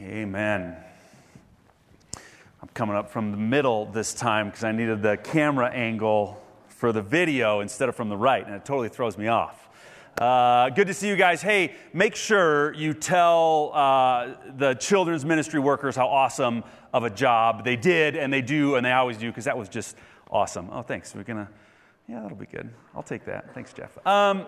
Amen. I'm coming up from the middle this time because I needed the camera angle for the video instead of from the right, and it totally throws me off. Uh, good to see you guys. Hey, make sure you tell uh, the children's ministry workers how awesome of a job they did, and they do, and they always do, because that was just awesome. Oh, thanks. We're going to, yeah, that'll be good. I'll take that. Thanks, Jeff. Um,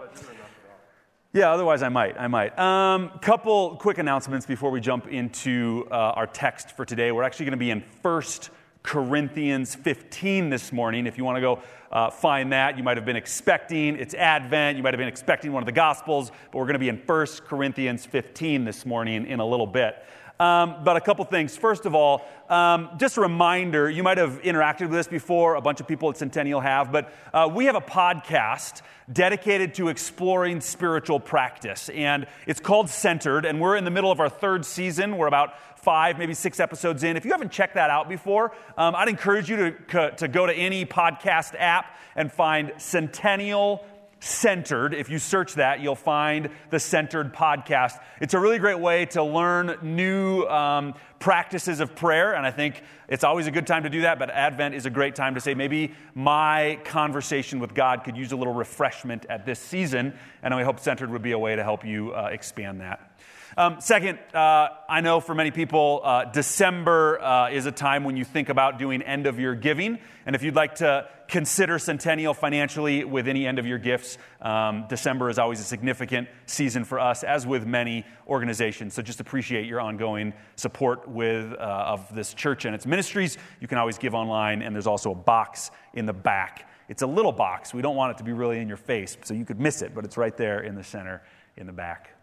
yeah, otherwise I might. I might. Um, couple quick announcements before we jump into uh, our text for today. We're actually going to be in First Corinthians 15 this morning. If you want to go uh, find that, you might have been expecting it's Advent. You might have been expecting one of the Gospels, but we're going to be in First Corinthians 15 this morning in a little bit. Um, but a couple things. First of all, um, just a reminder you might have interacted with this before, a bunch of people at Centennial have, but uh, we have a podcast dedicated to exploring spiritual practice. And it's called Centered, and we're in the middle of our third season. We're about five, maybe six episodes in. If you haven't checked that out before, um, I'd encourage you to, to go to any podcast app and find Centennial Centered. If you search that, you'll find the Centered podcast. It's a really great way to learn new um, practices of prayer, and I think it's always a good time to do that. But Advent is a great time to say, maybe my conversation with God could use a little refreshment at this season, and I hope Centered would be a way to help you uh, expand that. Um, second, uh, I know for many people, uh, December uh, is a time when you think about doing end of year giving. And if you'd like to consider Centennial financially with any end of year gifts, um, December is always a significant season for us, as with many organizations. So just appreciate your ongoing support with, uh, of this church and its ministries. You can always give online, and there's also a box in the back. It's a little box. We don't want it to be really in your face, so you could miss it, but it's right there in the center in the back.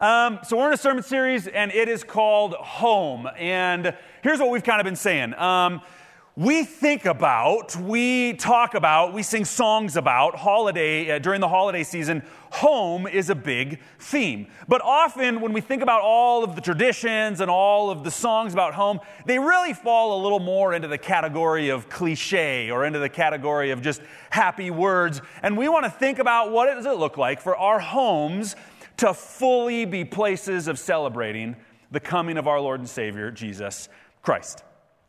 Um, so we're in a sermon series, and it is called Home. And here's what we've kind of been saying. Um, we think about, we talk about, we sing songs about holiday uh, during the holiday season. Home is a big theme. But often when we think about all of the traditions and all of the songs about home, they really fall a little more into the category of cliche or into the category of just happy words. And we want to think about what does it look like for our homes to fully be places of celebrating the coming of our Lord and Savior, Jesus Christ.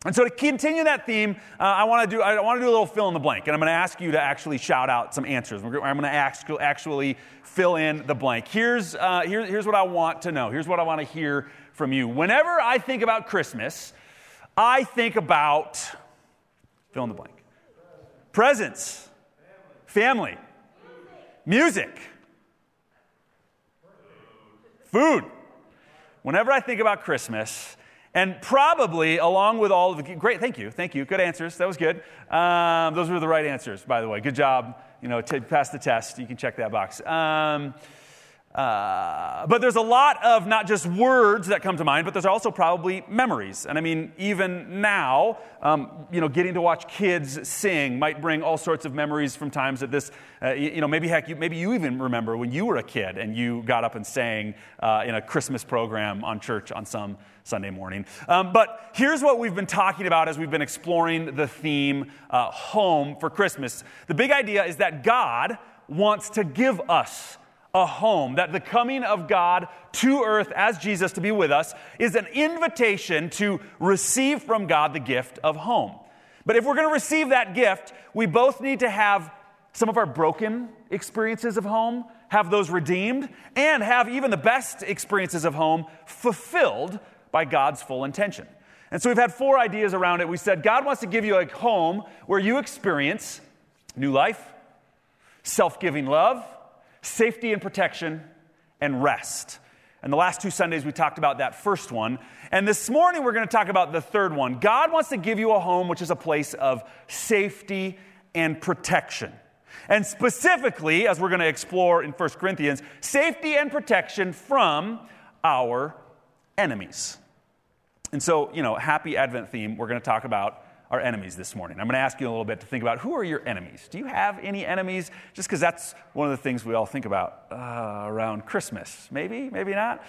And so to continue that theme, uh, I want to do I want to do a little fill in the blank, and I'm going to ask you to actually shout out some answers. I'm going to ask, actually fill in the blank. Here's uh, here, here's what I want to know. Here's what I want to hear from you. Whenever I think about Christmas, I think about fill in the blank. Presents, family, music Food. Whenever I think about Christmas, and probably along with all of the great, thank you, thank you, good answers. That was good. Um, those were the right answers, by the way. Good job. You know, to pass the test. You can check that box. Um, uh, but there's a lot of not just words that come to mind, but there's also probably memories. And I mean, even now, um, you know, getting to watch kids sing might bring all sorts of memories from times that this, uh, you, know, maybe heck, you, maybe you even remember when you were a kid and you got up and sang uh, in a Christmas program on church on some Sunday morning. Um, but here's what we've been talking about as we've been exploring the theme uh, home for Christmas. The big idea is that God wants to give us a home, that the coming of God to earth as Jesus to be with us is an invitation to receive from God the gift of home. But if we're going to receive that gift, we both need to have some of our broken experiences of home, have those redeemed, and have even the best experiences of home fulfilled by God's full intention. And so we've had four ideas around it. We said God wants to give you a home where you experience new life, self giving love, safety and protection, and rest. And the last two Sundays, we talked about that first one. And this morning, we're going to talk about the third one. God wants to give you a home which is a place of safety and protection. And specifically, as we're going to explore in 1 Corinthians, safety and protection from our enemies. And so, you know, happy Advent theme, we're going to talk about our enemies this morning. I'm going to ask you a little bit to think about who are your enemies? Do you have any enemies? Just because that's one of the things we all think about uh, around Christmas. Maybe, maybe not.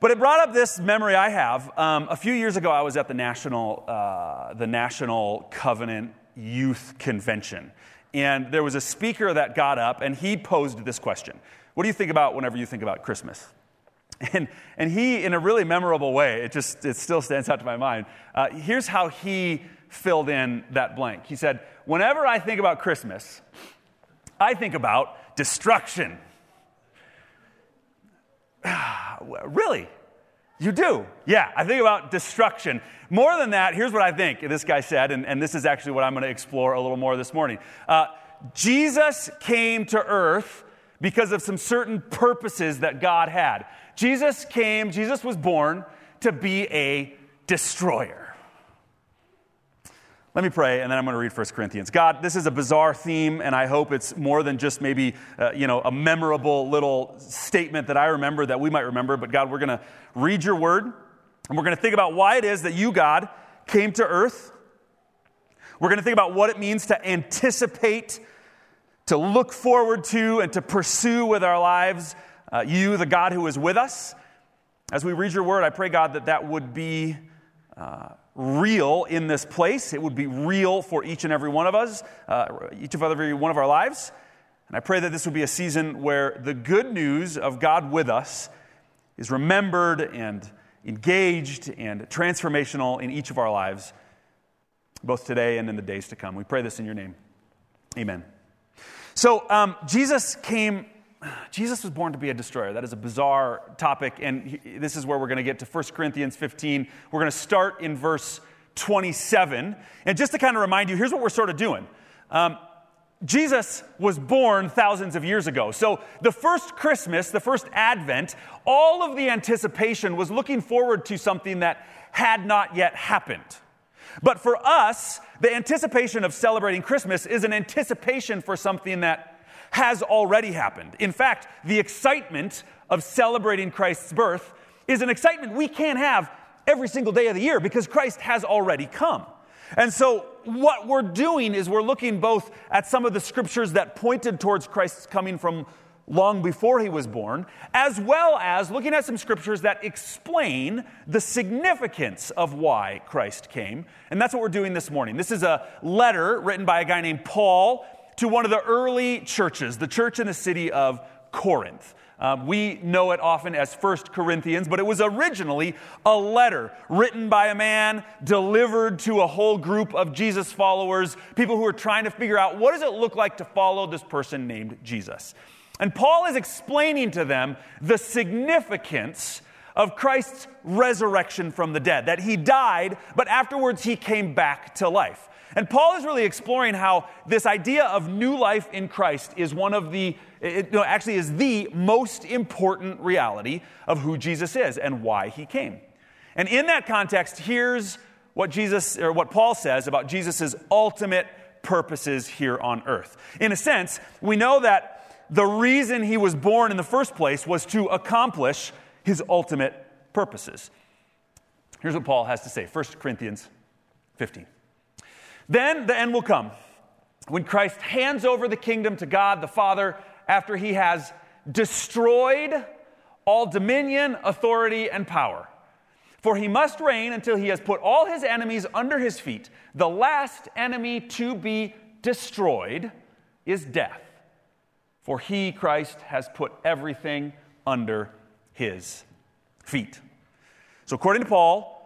But it brought up this memory I have. Um, a few years ago, I was at the National, uh, the National Covenant Youth Convention. And there was a speaker that got up and he posed this question What do you think about whenever you think about Christmas? And, and he, in a really memorable way, it just it still stands out to my mind. Uh, here's how he filled in that blank. He said, Whenever I think about Christmas, I think about destruction. really? You do? Yeah, I think about destruction. More than that, here's what I think this guy said, and, and this is actually what I'm going to explore a little more this morning. Uh, Jesus came to earth because of some certain purposes that God had. Jesus came, Jesus was born to be a destroyer. Let me pray, and then I'm going to read 1 Corinthians. God, this is a bizarre theme, and I hope it's more than just maybe, uh, you know, a memorable little statement that I remember that we might remember. But God, we're going to read your word, and we're going to think about why it is that you, God, came to earth. We're going to think about what it means to anticipate, to look forward to, and to pursue with our lives uh, you, the God who is with us. As we read your word, I pray, God, that that would be. Uh, real in this place. It would be real for each and every one of us, uh, each of every one of our lives. And I pray that this would be a season where the good news of God with us is remembered and engaged and transformational in each of our lives, both today and in the days to come. We pray this in your name. Amen. So, um, Jesus came Jesus was born to be a destroyer. That is a bizarre topic, and this is where we're going to get to 1 Corinthians 15. We're going to start in verse 27. And just to kind of remind you, here's what we're sort of doing. Um, Jesus was born thousands of years ago. So, the first Christmas, the first Advent, all of the anticipation was looking forward to something that had not yet happened. But for us, the anticipation of celebrating Christmas is an anticipation for something that has already happened. In fact, the excitement of celebrating Christ's birth is an excitement we can't have every single day of the year because Christ has already come. And so, what we're doing is we're looking both at some of the scriptures that pointed towards Christ's coming from long before he was born, as well as looking at some scriptures that explain the significance of why Christ came. And that's what we're doing this morning. This is a letter written by a guy named Paul to one of the early churches, the church in the city of Corinth. Um, we know it often as First Corinthians, but it was originally a letter written by a man, delivered to a whole group of Jesus followers, people who are trying to figure out what does it look like to follow this person named Jesus. And Paul is explaining to them the significance of Christ's resurrection from the dead, that he died, but afterwards he came back to life. And Paul is really exploring how this idea of new life in Christ is one of the, it, no, actually is the most important reality of who Jesus is and why he came. And in that context, here's what Jesus, or what Paul says about Jesus' ultimate purposes here on earth. In a sense, we know that the reason he was born in the first place was to accomplish his ultimate purposes. Here's what Paul has to say 1 Corinthians 15. Then the end will come when Christ hands over the kingdom to God the Father after he has destroyed all dominion, authority, and power. For he must reign until he has put all his enemies under his feet. The last enemy to be destroyed is death. For he, Christ, has put everything under his feet. So, according to Paul,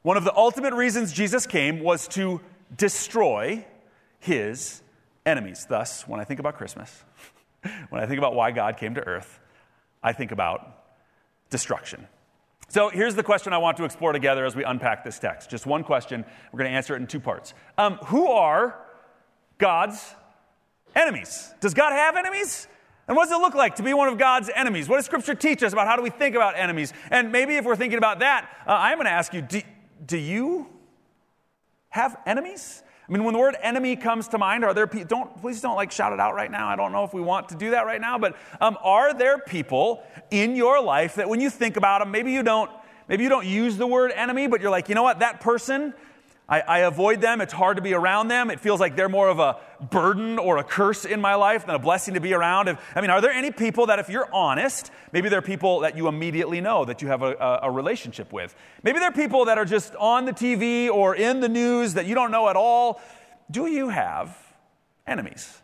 one of the ultimate reasons Jesus came was to destroy his enemies. Thus, when I think about Christmas, when I think about why God came to earth, I think about destruction. So here's the question I want to explore together as we unpack this text. Just one question. We're going to answer it in two parts. Um, who are God's enemies? Does God have enemies? And what does it look like to be one of God's enemies? What does Scripture teach us about how do we think about enemies? And maybe if we're thinking about that, uh, I'm going to ask you do, do you have enemies? I mean, when the word enemy comes to mind, are there people, don't, please don't like shout it out right now. I don't know if we want to do that right now, but um, are there people in your life that when you think about them, maybe you don't, maybe you don't use the word enemy, but you're like, you know what, that person, I, I, avoid them. It's hard to be around them. It feels like they're more of a burden or a curse in my life than a blessing to be around. If, I mean, are there any people that, if you're honest, maybe they're people that you immediately know that you have a, a, a relationship with? Maybe they're people that are just on the TV or in the news that you don't know at all. Do you have enemies?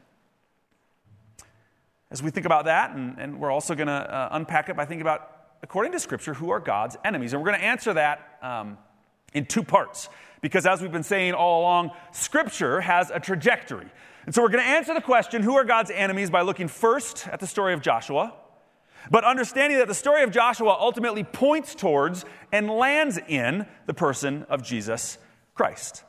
As we think about that, and, and we're also going to uh, unpack it by thinking about according to Scripture, who are God's enemies? And we're going to answer that um, in two parts. Because as we've been saying all along, Scripture has a trajectory. And so we're going to answer the question, who are God's enemies, by looking first at the story of Joshua, but understanding that the story of Joshua ultimately points towards and lands in the person of Jesus Christ.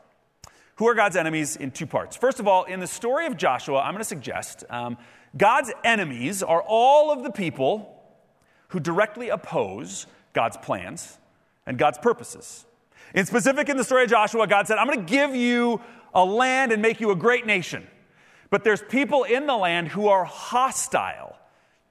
Who are God's enemies in two parts? First of all, in the story of Joshua, I'm going to suggest um, God's enemies are all of the people who directly oppose God's plans and God's purposes. In specific, in the story of Joshua, God said, I'm going to give you a land and make you a great nation. But there's people in the land who are hostile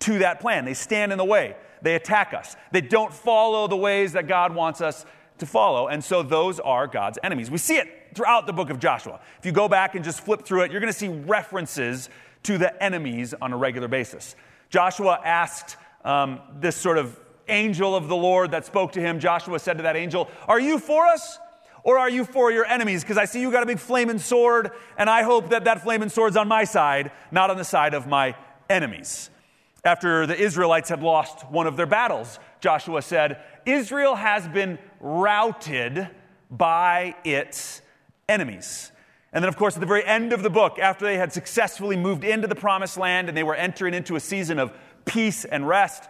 to that plan. They stand in the way, they attack us, they don't follow the ways that God wants us to follow. And so those are God's enemies. We see it throughout the book of Joshua. If you go back and just flip through it, you're going to see references to the enemies on a regular basis. Joshua asked um, this sort of angel of the Lord that spoke to him. Joshua said to that angel, Are you for us? Or are you for your enemies? Because I see you got a big flaming sword, and I hope that that flaming sword's on my side, not on the side of my enemies. After the Israelites had lost one of their battles, Joshua said, Israel has been routed by its enemies. And then, of course, at the very end of the book, after they had successfully moved into the promised land and they were entering into a season of peace and rest,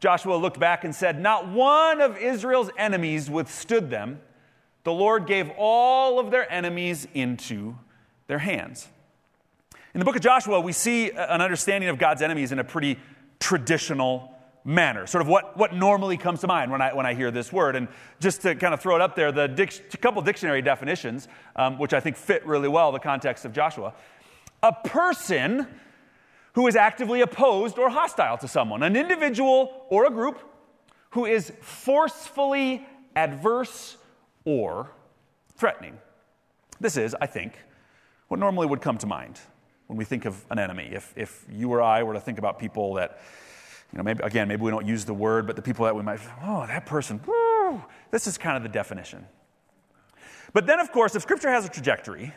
Joshua looked back and said, Not one of Israel's enemies withstood them. The Lord gave all of their enemies into their hands. In the book of Joshua, we see an understanding of God's enemies in a pretty traditional manner, sort of what, what normally comes to mind when I, when I hear this word. And just to kind of throw it up there, the dic- a couple dictionary definitions, um, which I think fit really well the context of Joshua. A person who is actively opposed or hostile to someone, an individual or a group who is forcefully adverse or threatening. This is, I think, what normally would come to mind when we think of an enemy. If, if you or I were to think about people that, you know, maybe, again, maybe we don't use the word, but the people that we might, oh, that person, woo, this is kind of the definition. But then, of course, if Scripture has a trajectory,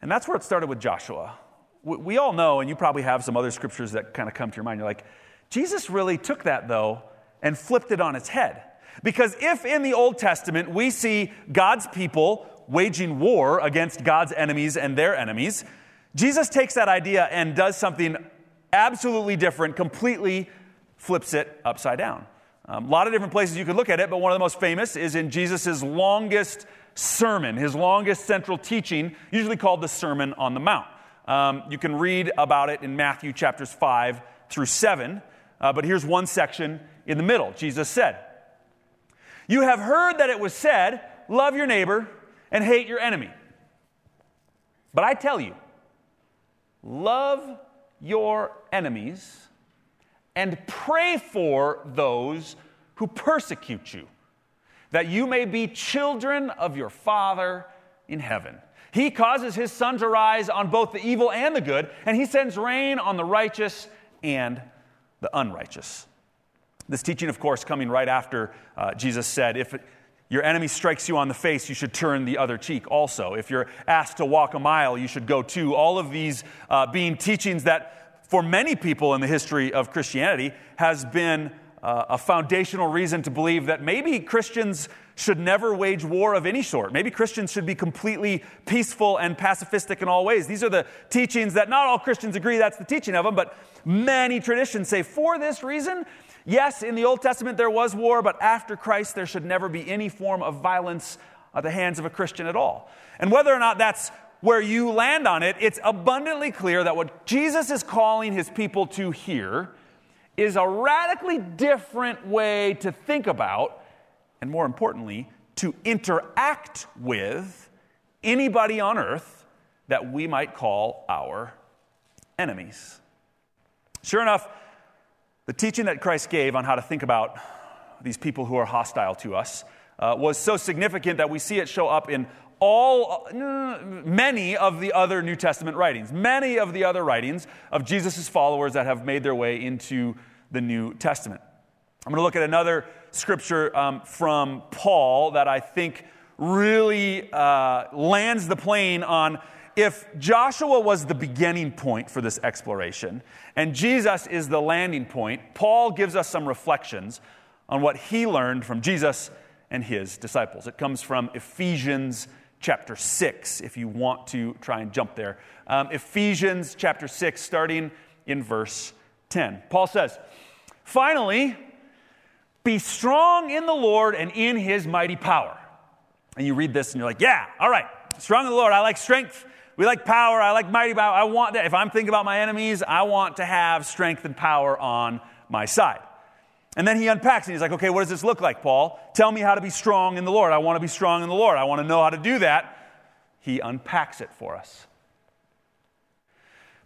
and that's where it started with Joshua, we, all know, and you probably have some other scriptures that kind of come to your mind, you're like, Jesus really took that, though, and flipped it on its head. Because if in the Old Testament we see God's people waging war against God's enemies and their enemies, Jesus takes that idea and does something absolutely different, completely flips it upside down. Um, a lot of different places you could look at it, but one of the most famous is in Jesus' longest sermon, his longest central teaching, usually called the Sermon on the Mount. Um, you can read about it in Matthew chapters 5 through 7, uh, but here's one section in the middle. Jesus said, You have heard that it was said, Love your neighbor and hate your enemy. But I tell you, Love your enemies and pray for those who persecute you, that you may be children of your Father in heaven. He causes his sun to rise on both the evil and the good, and he sends rain on the righteous and the unrighteous. This teaching, of course, coming right after uh, Jesus said, If your enemy strikes you on the face, you should turn the other cheek also. If you're asked to walk a mile, you should go two. All of these uh, being teachings that, for many people in the history of Christianity, has been uh, a foundational reason to believe that maybe Christians should never wage war of any sort. Maybe Christians should be completely peaceful and pacifistic in all ways. These are the teachings that not all Christians agree that's the teaching of them, but many traditions say for this reason, Yes, in the Old Testament there was war, but after Christ there should never be any form of violence at the hands of a Christian at all. And whether or not that's where you land on it, it's abundantly clear that what Jesus is calling his people to hear is a radically different way to think about, and more importantly, to interact with anybody on earth that we might call our enemies. Sure enough, the teaching that Christ gave on how to think about these people who are hostile to us uh, was so significant that we see it show up in all uh, many of the other New Testament writings, many of the other writings of Jesus' followers that have made their way into the New Testament. I'm going to look at another scripture um, from Paul that I think really uh, lands the plane on if Joshua was the beginning point for this exploration and Jesus is the landing point, Paul gives us some reflections on what he learned from Jesus and his disciples. It comes from Ephesians chapter 6, if you want to try and jump there. Um, Ephesians chapter 6, starting in verse 10. Paul says, Finally, be strong in the Lord and in his mighty power. And you read this and you're like, yeah, all right, strong in the Lord. I like strength. We like power. I like mighty power. I want that. If I'm thinking about my enemies, I want to have strength and power on my side. And then he unpacks and he's like, okay, what does this look like, Paul? Tell me how to be strong in the Lord. I want to be strong in the Lord. I want to know how to do that. He unpacks it for us.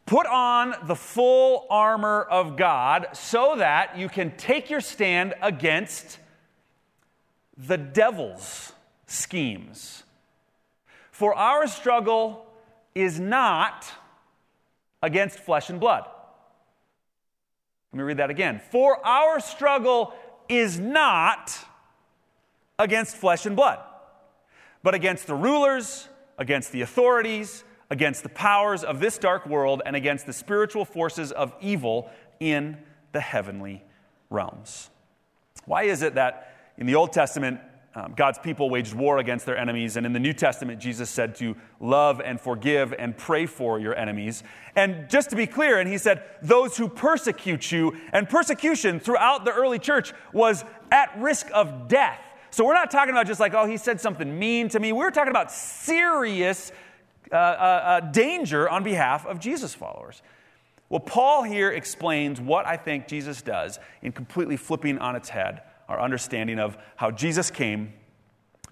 Put on the full armor of God so that you can take your stand against the devil's schemes. For our struggle is not against flesh and blood. Let me read that again. For our struggle is not against flesh and blood, but against the rulers, against the authorities, against the powers of this dark world, and against the spiritual forces of evil in the heavenly realms. Why is it that in the Old Testament, um, God's people waged war against their enemies. And in the New Testament, Jesus said to love and forgive and pray for your enemies. And just to be clear, and he said, those who persecute you. And persecution throughout the early church was at risk of death. So we're not talking about just like, oh, he said something mean to me. We're talking about serious uh, uh, danger on behalf of Jesus followers. Well, Paul here explains what I think Jesus does in completely flipping on its head our understanding of how Jesus came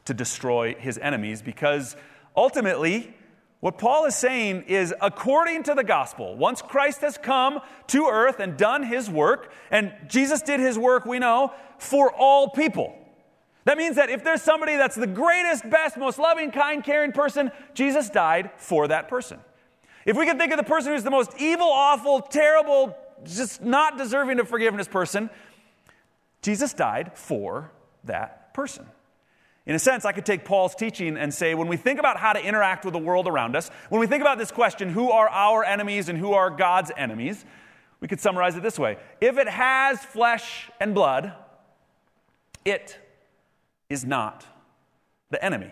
to destroy his enemies because ultimately, what Paul is saying is according to the gospel, once Christ has come to earth and done his work, and Jesus did his work, we know, for all people. That means that if there's somebody that's the greatest, best, most loving, kind, caring person, Jesus died for that person. If we can think of the person who's the most evil, awful, terrible, just not deserving of forgiveness person, Jesus died for that person. In a sense, I could take Paul's teaching and say when we think about how to interact with the world around us, when we think about this question, who are our enemies and who are God's enemies, we could summarize it this way If it has flesh and blood, it is not the enemy.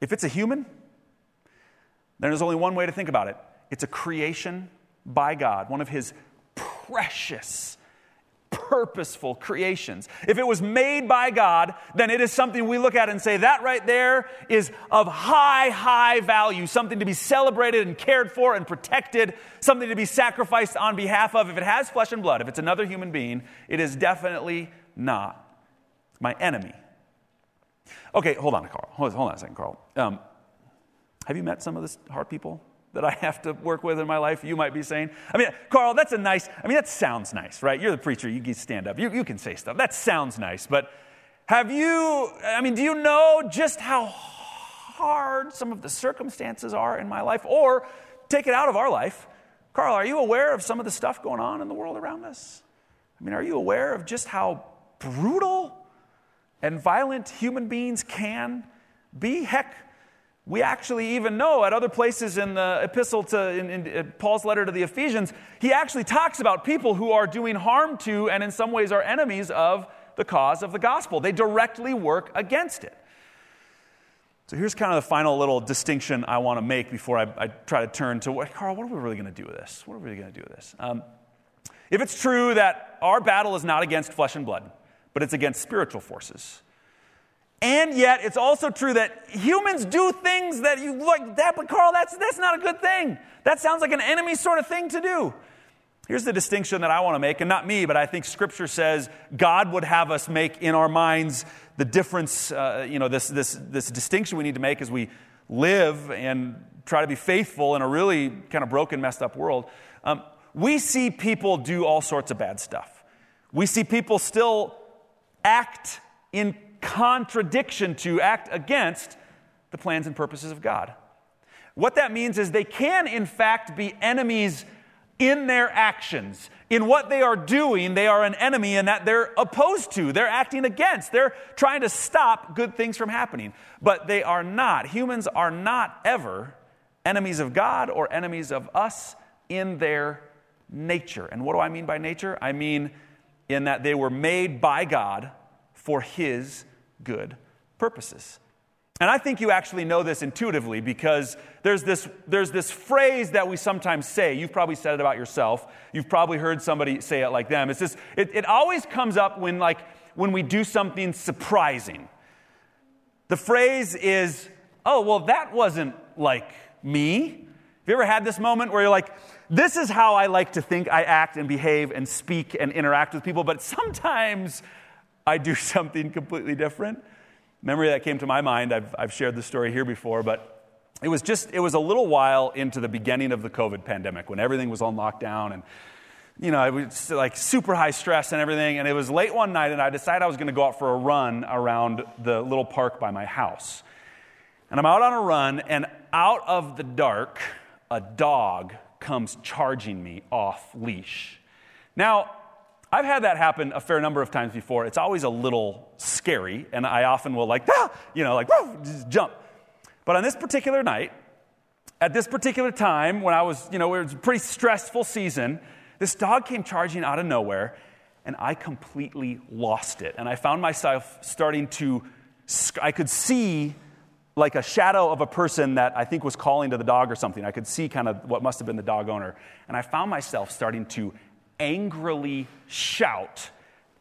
If it's a human, then there's only one way to think about it it's a creation by God, one of his precious purposeful creations. If it was made by God, then it is something we look at and say, that right there is of high, high value, something to be celebrated and cared for and protected, something to be sacrificed on behalf of. If it has flesh and blood, if it's another human being, it is definitely not my enemy. Okay, hold on, Carl. Hold, on a second, Carl. Um, have you met some of the hard people? that I have to work with in my life, you might be saying. I mean, Carl, that's a nice, I mean, that sounds nice, right? You're the preacher, you can stand up, you, you can say stuff. That sounds nice, but have you, I mean, do you know just how hard some of the circumstances are in my life? Or take it out of our life. Carl, are you aware of some of the stuff going on in the world around us? I mean, are you aware of just how brutal and violent human beings can be? Heck, we actually even know at other places in the epistle to in, in, Paul's letter to the Ephesians, he actually talks about people who are doing harm to and in some ways are enemies of the cause of the gospel. They directly work against it. So here's kind of the final little distinction I want to make before I, I try to turn to what, Carl, what are we really going to do with this? What are we really going to do with this? Um, if it's true that our battle is not against flesh and blood, but it's against spiritual forces, and yet, it's also true that humans do things that you like that, but Carl, that's, that's not a good thing. That sounds like an enemy sort of thing to do. Here's the distinction that I want to make, and not me, but I think Scripture says God would have us make in our minds the difference, uh, you know, this, this, this distinction we need to make as we live and try to be faithful in a really kind of broken, messed up world. Um, we see people do all sorts of bad stuff. We see people still act in contradiction to, act against the plans and purposes of God. What that means is they can, in fact, be enemies in their actions. In what they are doing, they are an enemy in that they're opposed to, they're acting against, they're trying to stop good things from happening. But they are not. Humans are not ever enemies of God or enemies of us in their nature. And what do I mean by nature? I mean in that they were made by God for His good purposes. And I think you actually know this intuitively because there's this, there's this phrase that we sometimes say. You've probably said it about yourself. You've probably heard somebody say it like them. It's this, it, it always comes up when, like, when we do something surprising. The phrase is, oh, well, that wasn't like me. Have you ever had this moment where you're like, this is how I like to think I act and behave and speak and interact with people, but sometimes I do something completely different? Memory that came to my mind, I've, I've shared this story here before, but it was just, it was a little while into the beginning of the COVID pandemic when everything was on lockdown and you know, it was like super high stress and everything. And it was late one night, and I decided I was going to go out for a run around the little park by my house. And I'm out on a run, and out of the dark, a dog comes charging me off leash. Now, I've had that happen a fair number of times before. It's always a little scary, and I often will, like, ah, you know, like, just jump. But on this particular night, at this particular time, when I was, you know, it was a pretty stressful season, this dog came charging out of nowhere, and I completely lost it. And I found myself starting to, I could see like a shadow of a person that I think was calling to the dog or something. I could see kind of what must have been the dog owner. And I found myself starting to angrily shout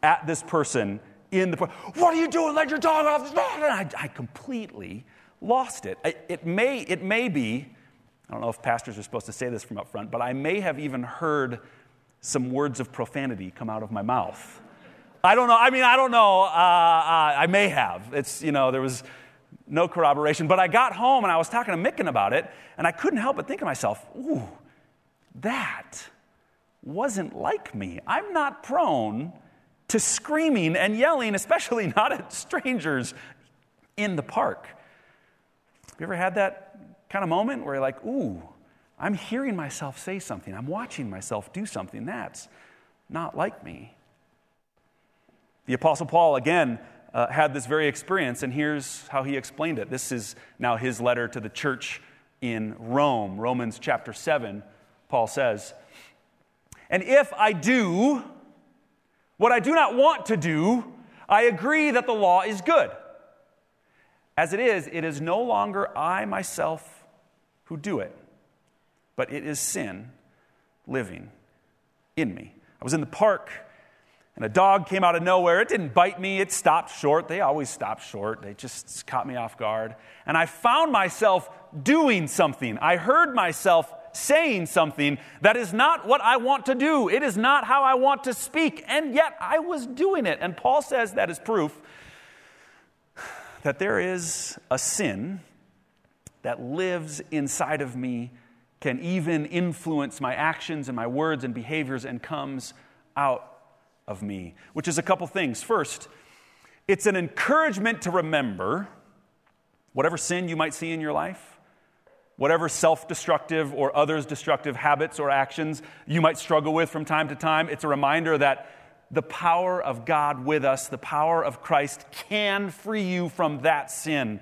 at this person in the what are you doing let your dog off and I, I completely lost it it may, it may be i don't know if pastors are supposed to say this from up front but i may have even heard some words of profanity come out of my mouth. I don't know. I mean, I don't know. Uh, uh, I may have. It's, you know, there was no corroboration. But I got home and I was talking to Micken about it, and I couldn't help but think to myself, ooh, that wasn't like me. I'm not prone to screaming and yelling, especially not at strangers in the park. Have you ever had that kind of moment where you're like, ooh, I'm hearing myself say something, I'm watching myself do something that's not like me. The Apostle Paul, again, uh, had this very experience, and here's how he explained it. This is now his letter to the church in Rome, Romans chapter 7. Paul says, And if I do what I do not want to do, I agree that the law is good. As it is, it is no longer I myself who do it but it is sin living in me. I was in the park and a dog came out of nowhere. It didn't bite me, it stopped short. They always stop short, they just caught me off guard. And I found myself doing something. I heard myself saying something that is not what I want to do. It is not how I want to speak. And yet I was doing it. And Paul says that is proof that there is a sin that lives inside of me can even influence my actions and my words and behaviors and comes out of me, which is a couple things. First, it's an encouragement to remember whatever sin you might see in your life, whatever self destructive or others destructive habits or actions you might struggle with from time to time. It's a reminder that the power of God with us, the power of Christ, can free you from that sin.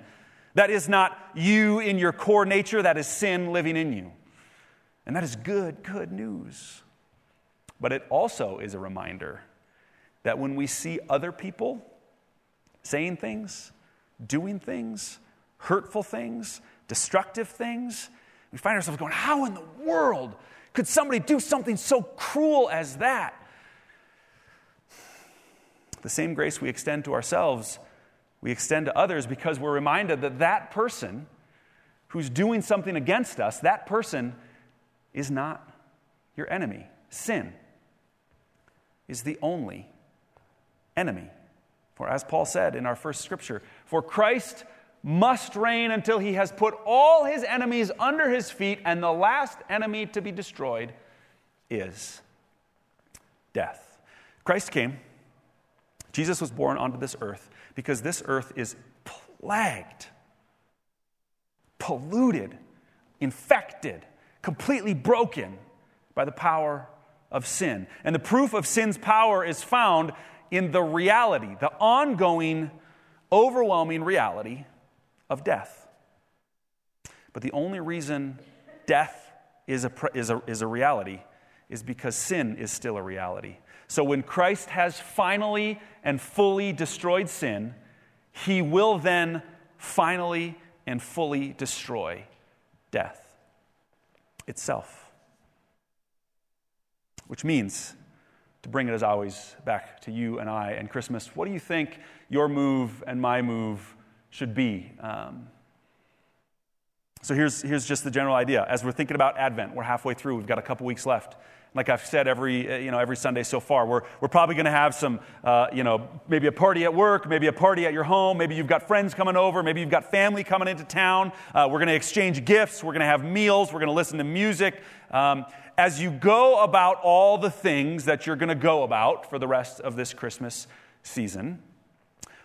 That is not you in your core nature, that is sin living in you. And that is good, good news. But it also is a reminder that when we see other people saying things, doing things, hurtful things, destructive things, we find ourselves going, How in the world could somebody do something so cruel as that? The same grace we extend to ourselves, we extend to others because we're reminded that that person who's doing something against us, that person is not your enemy. Sin is the only enemy. For as Paul said in our first scripture, for Christ must reign until he has put all his enemies under his feet, and the last enemy to be destroyed is death. Christ came, Jesus was born onto this earth because this earth is plagued, polluted, infected completely broken by the power of sin. And the proof of sin's power is found in the reality, the ongoing, overwhelming reality of death. But the only reason death is a, is a, is a reality is because sin is still a reality. So when Christ has finally and fully destroyed sin, he will then finally and fully destroy death itself. Which means, to bring it as always back to you and I and Christmas, what do you think your move and my move should be? Um, so here's, here's just the general idea. As we're thinking about Advent, we're halfway through, we've got a couple weeks left. Like I've said every, uh, you know, every Sunday so far, we're, we're probably going to have some, uh, you know, maybe a party at work, maybe a party at your home, maybe you've got friends coming over, maybe you've got family coming into town. Uh, we're going to exchange gifts, we're going to have meals, we're going to listen to music. Um, as you go about all the things that you're going to go about for the rest of this Christmas season,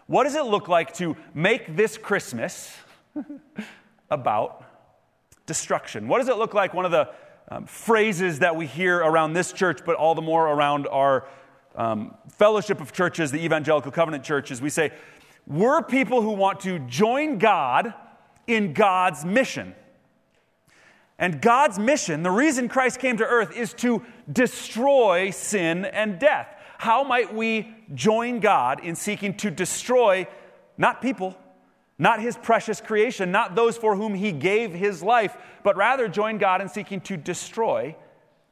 what does it look like to make this Christmas about destruction? What does it look like? One of the um, phrases that we hear around this church, but all the more around our um, fellowship of churches, the evangelical covenant churches, we say, we're people who want to join God in God's mission. And God's mission, the reason Christ came to earth, is to destroy sin and death. How might we join God in seeking to destroy not people, not his precious creation, not those for whom he gave his life, but rather join God in seeking to destroy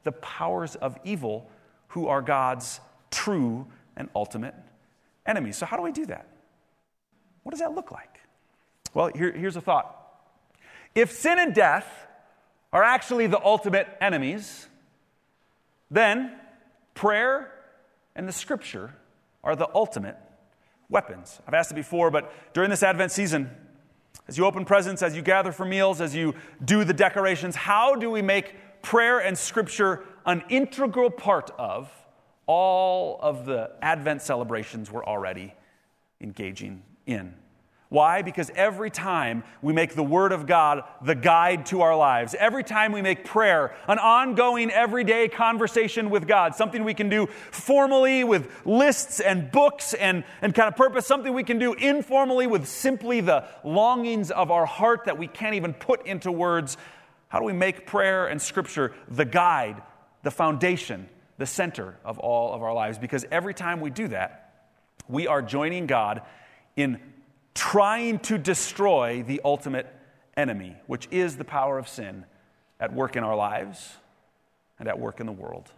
the powers of evil who are God's true and ultimate enemies. So, how do we do that? What does that look like? Well, here, here's a thought. If sin and death are actually the ultimate enemies, then prayer and the scripture are the ultimate weapons. I've asked it before, but during this Advent season, as you open presents, as you gather for meals, as you do the decorations, how do we make prayer and scripture an integral part of all of the Advent celebrations we're already engaging in? Why? Because every time we make the Word of God the guide to our lives, every time we make prayer an ongoing, everyday conversation with God, something we can do formally with lists and books and, and kind of purpose, something we can do informally with simply the longings of our heart that we can't even put into words. How do we make prayer and Scripture the guide, the foundation, the center of all of our lives? Because every time we do that, we are joining God in trying to destroy the ultimate enemy, which is the power of sin at work in our lives and at work in the world.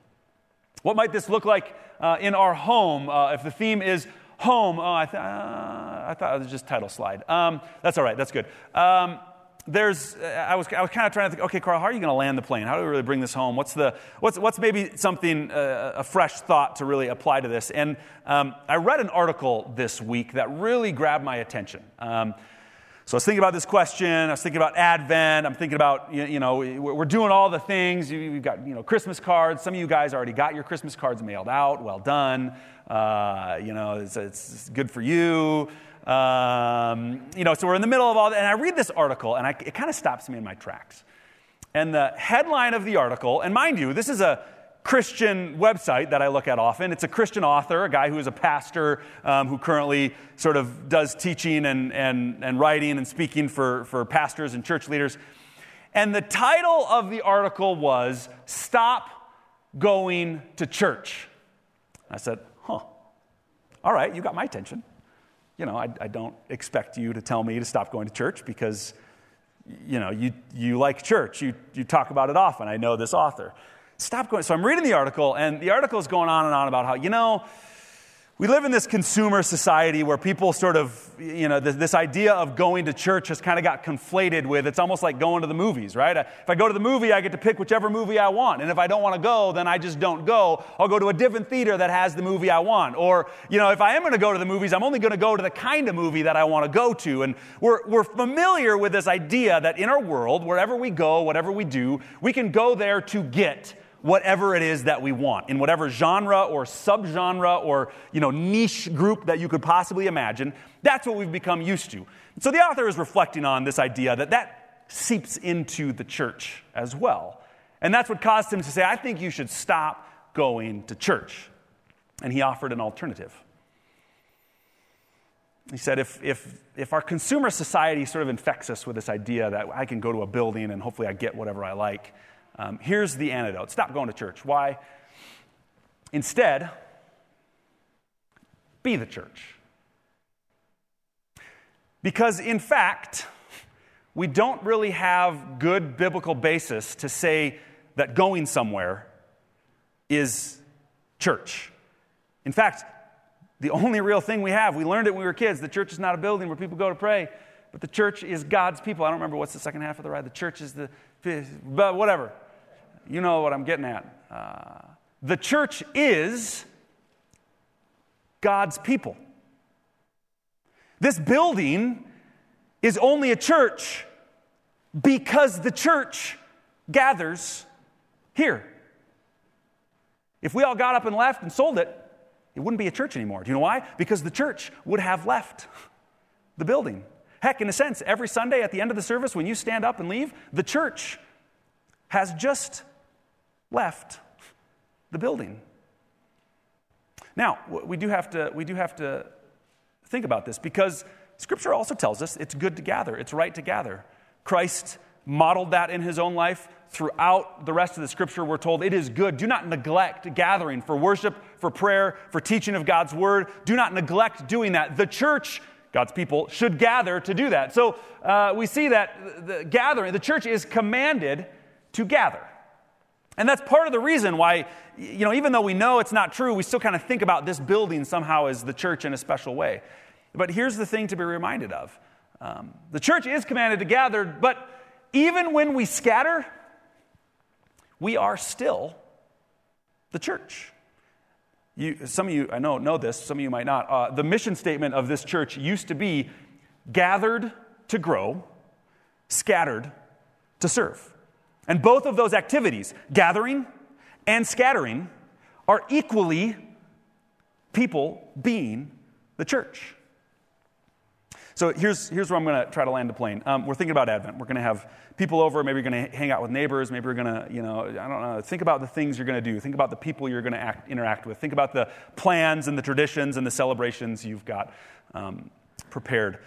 What might this look like uh, in our home uh, if the theme is home? Oh, I, th- uh, I thought it was just title slide. Um, that's all right, that's good. Um, there's, uh, I was, I was kind of trying to think, okay, Carl, how are you going to land the plane? How do we really bring this home? What's, the, what's, what's maybe something, uh, a fresh thought to really apply to this? And um, I read an article this week that really grabbed my attention. Um, so I was thinking about this question. I was thinking about Advent. I'm thinking about, you know, we're doing all the things. We've got, you know, Christmas cards. Some of you guys already got your Christmas cards mailed out. Well done. Uh, you know, it's, it's good for you. Um, you know, so we're in the middle of all that, and I read this article, and I, it kind of stops me in my tracks. And the headline of the article, and mind you, this is a Christian website that I look at often. It's a Christian author, a guy who is a pastor um, who currently sort of does teaching and, and, and writing and speaking for, for pastors and church leaders. And the title of the article was Stop Going to Church. I said, huh, all right, you got my attention you know, I, I, don't expect you to tell me to stop going to church because, you know, you, you like church. You, you talk about it often. I know this author. Stop going. So I'm reading the article, and the article is going on and on about how, you know, we live in this consumer society where people sort of, you know, this, this, idea of going to church has kind of got conflated with it's almost like going to the movies, right? Uh, if I go to the movie, I get to pick whichever movie I want. And if I don't want to go, then I just don't go. I'll go to a different theater that has the movie I want. Or, you know, if I am going to go to the movies, I'm only going to go to the kind of movie that I want to go to. And we're, we're familiar with this idea that in our world, wherever we go, whatever we do, we can go there to get whatever it is that we want in whatever genre or subgenre or you know niche group that you could possibly imagine that's what we've become used to. So the author is reflecting on this idea that that seeps into the church as well. And that's what caused him to say i think you should stop going to church. And he offered an alternative. He said, if, if, if our consumer society sort of infects us with this idea that I can go to a building and hopefully I get whatever I like, um, here's the antidote stop going to church. Why? Instead, be the church. Because, in fact, we don't really have good biblical basis to say that going somewhere is church. In fact, the only real thing we have, we learned it when we were kids the church is not a building where people go to pray, but the church is God's people. I don't remember what's the second half of the ride. The church is the, but whatever. You know what I'm getting at. Uh, the church is God's people. This building is only a church because the church gathers here. If we all got up and left and sold it, it wouldn't be a church anymore. Do you know why? Because the church would have left the building. Heck, in a sense, every Sunday at the end of the service, when you stand up and leave, the church has just left the building. Now, we do have to, we do have to think about this because Scripture also tells us it's good to gather, it's right to gather. Christ modeled that in his own life. Throughout the rest of the scripture, we're told it is good. Do not neglect gathering for worship, for prayer, for teaching of God's word. Do not neglect doing that. The church, God's people, should gather to do that. So uh, we see that the gathering, the church is commanded to gather. And that's part of the reason why, you know, even though we know it's not true, we still kind of think about this building somehow as the church in a special way. But here's the thing to be reminded of um, the church is commanded to gather, but even when we scatter, we are still the church. You, some of you, I know, know this, some of you might not. Uh, the mission statement of this church used to be gathered to grow, scattered to serve. And both of those activities, gathering and scattering, are equally people being the church. So here's, here's where I'm going to try to land the plane. Um, we're thinking about Advent. We're going to have people over. Maybe you're going to hang out with neighbors. Maybe you're going to, you know, I don't know. Think about the things you're going to do. Think about the people you're going to act, interact with. Think about the plans and the traditions and the celebrations you've got um, prepared.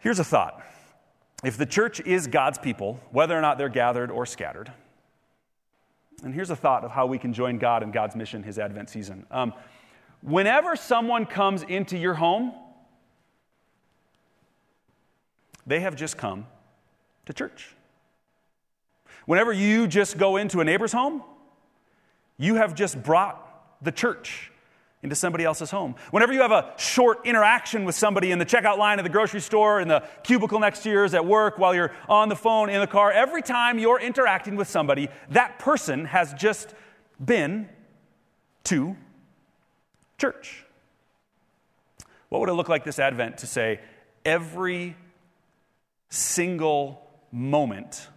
Here's a thought. If the church is God's people, whether or not they're gathered or scattered, and here's a thought of how we can join God in God's mission, his Advent season. Um, whenever someone comes into your home, they have just come to church. Whenever you just go into a neighbor's home, you have just brought the church into somebody else's home. Whenever you have a short interaction with somebody in the checkout line at the grocery store, in the cubicle next to yours at work, while you're on the phone, in the car, every time you're interacting with somebody, that person has just been to church. What would it look like this Advent to say, every single moment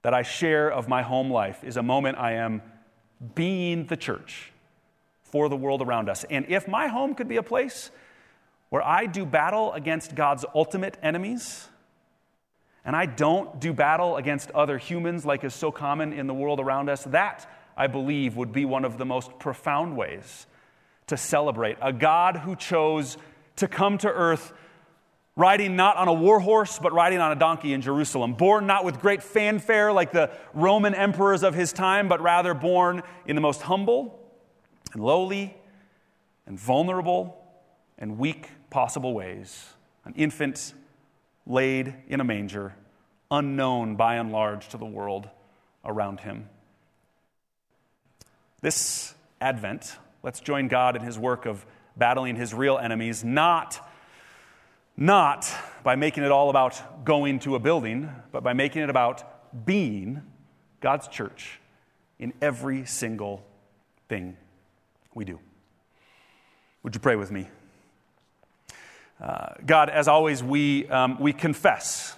that I share of my home life is a moment I am being the church for the world around us. And if my home could be a place where I do battle against God's ultimate enemies, and I don't do battle against other humans like is so common in the world around us, that, I believe, would be one of the most profound ways to celebrate a God who chose to come to earth riding not on a war horse, but riding on a donkey in Jerusalem, born not with great fanfare like the Roman emperors of his time, but rather born in the most humble and lowly and vulnerable and weak possible ways. An infant laid in a manger, unknown by and large to the world around him. This Advent, let's join God in his work of battling his real enemies, not not by making it all about going to a building, but by making it about being God's church in every single thing we do. Would you pray with me? Uh, God, as always, we, um, we confess.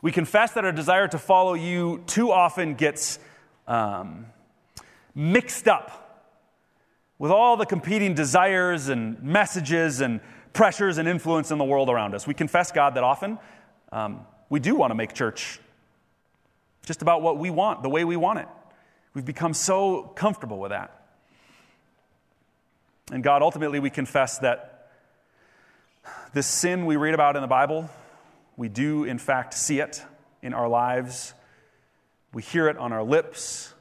We confess that our desire to follow you too often gets um, mixed up with all the competing desires and messages and pressures and influence in the world around us. We confess, God, that often um, we do want to make church just about what we want, the way we want it. We've become so comfortable with that. And God, ultimately, we confess that This sin we read about in the Bible, we do in fact see it in our lives. We hear it on our lips.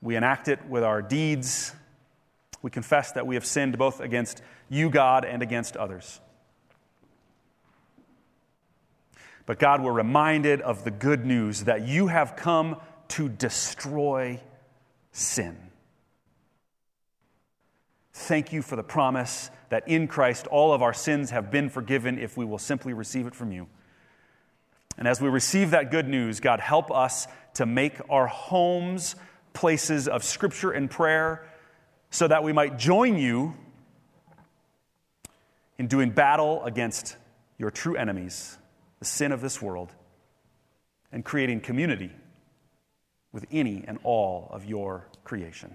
We enact it with our deeds. We confess that we have sinned both against you, God, and against others. But God, we're reminded of the good news that you have come to destroy sin. Thank you for the promise that in Christ all of our sins have been forgiven if we will simply receive it from you. And as we receive that good news, God, help us to make our homes places of scripture and prayer so that we might join you in doing battle against your true enemies, the sin of this world, and creating community with any and all of your creation.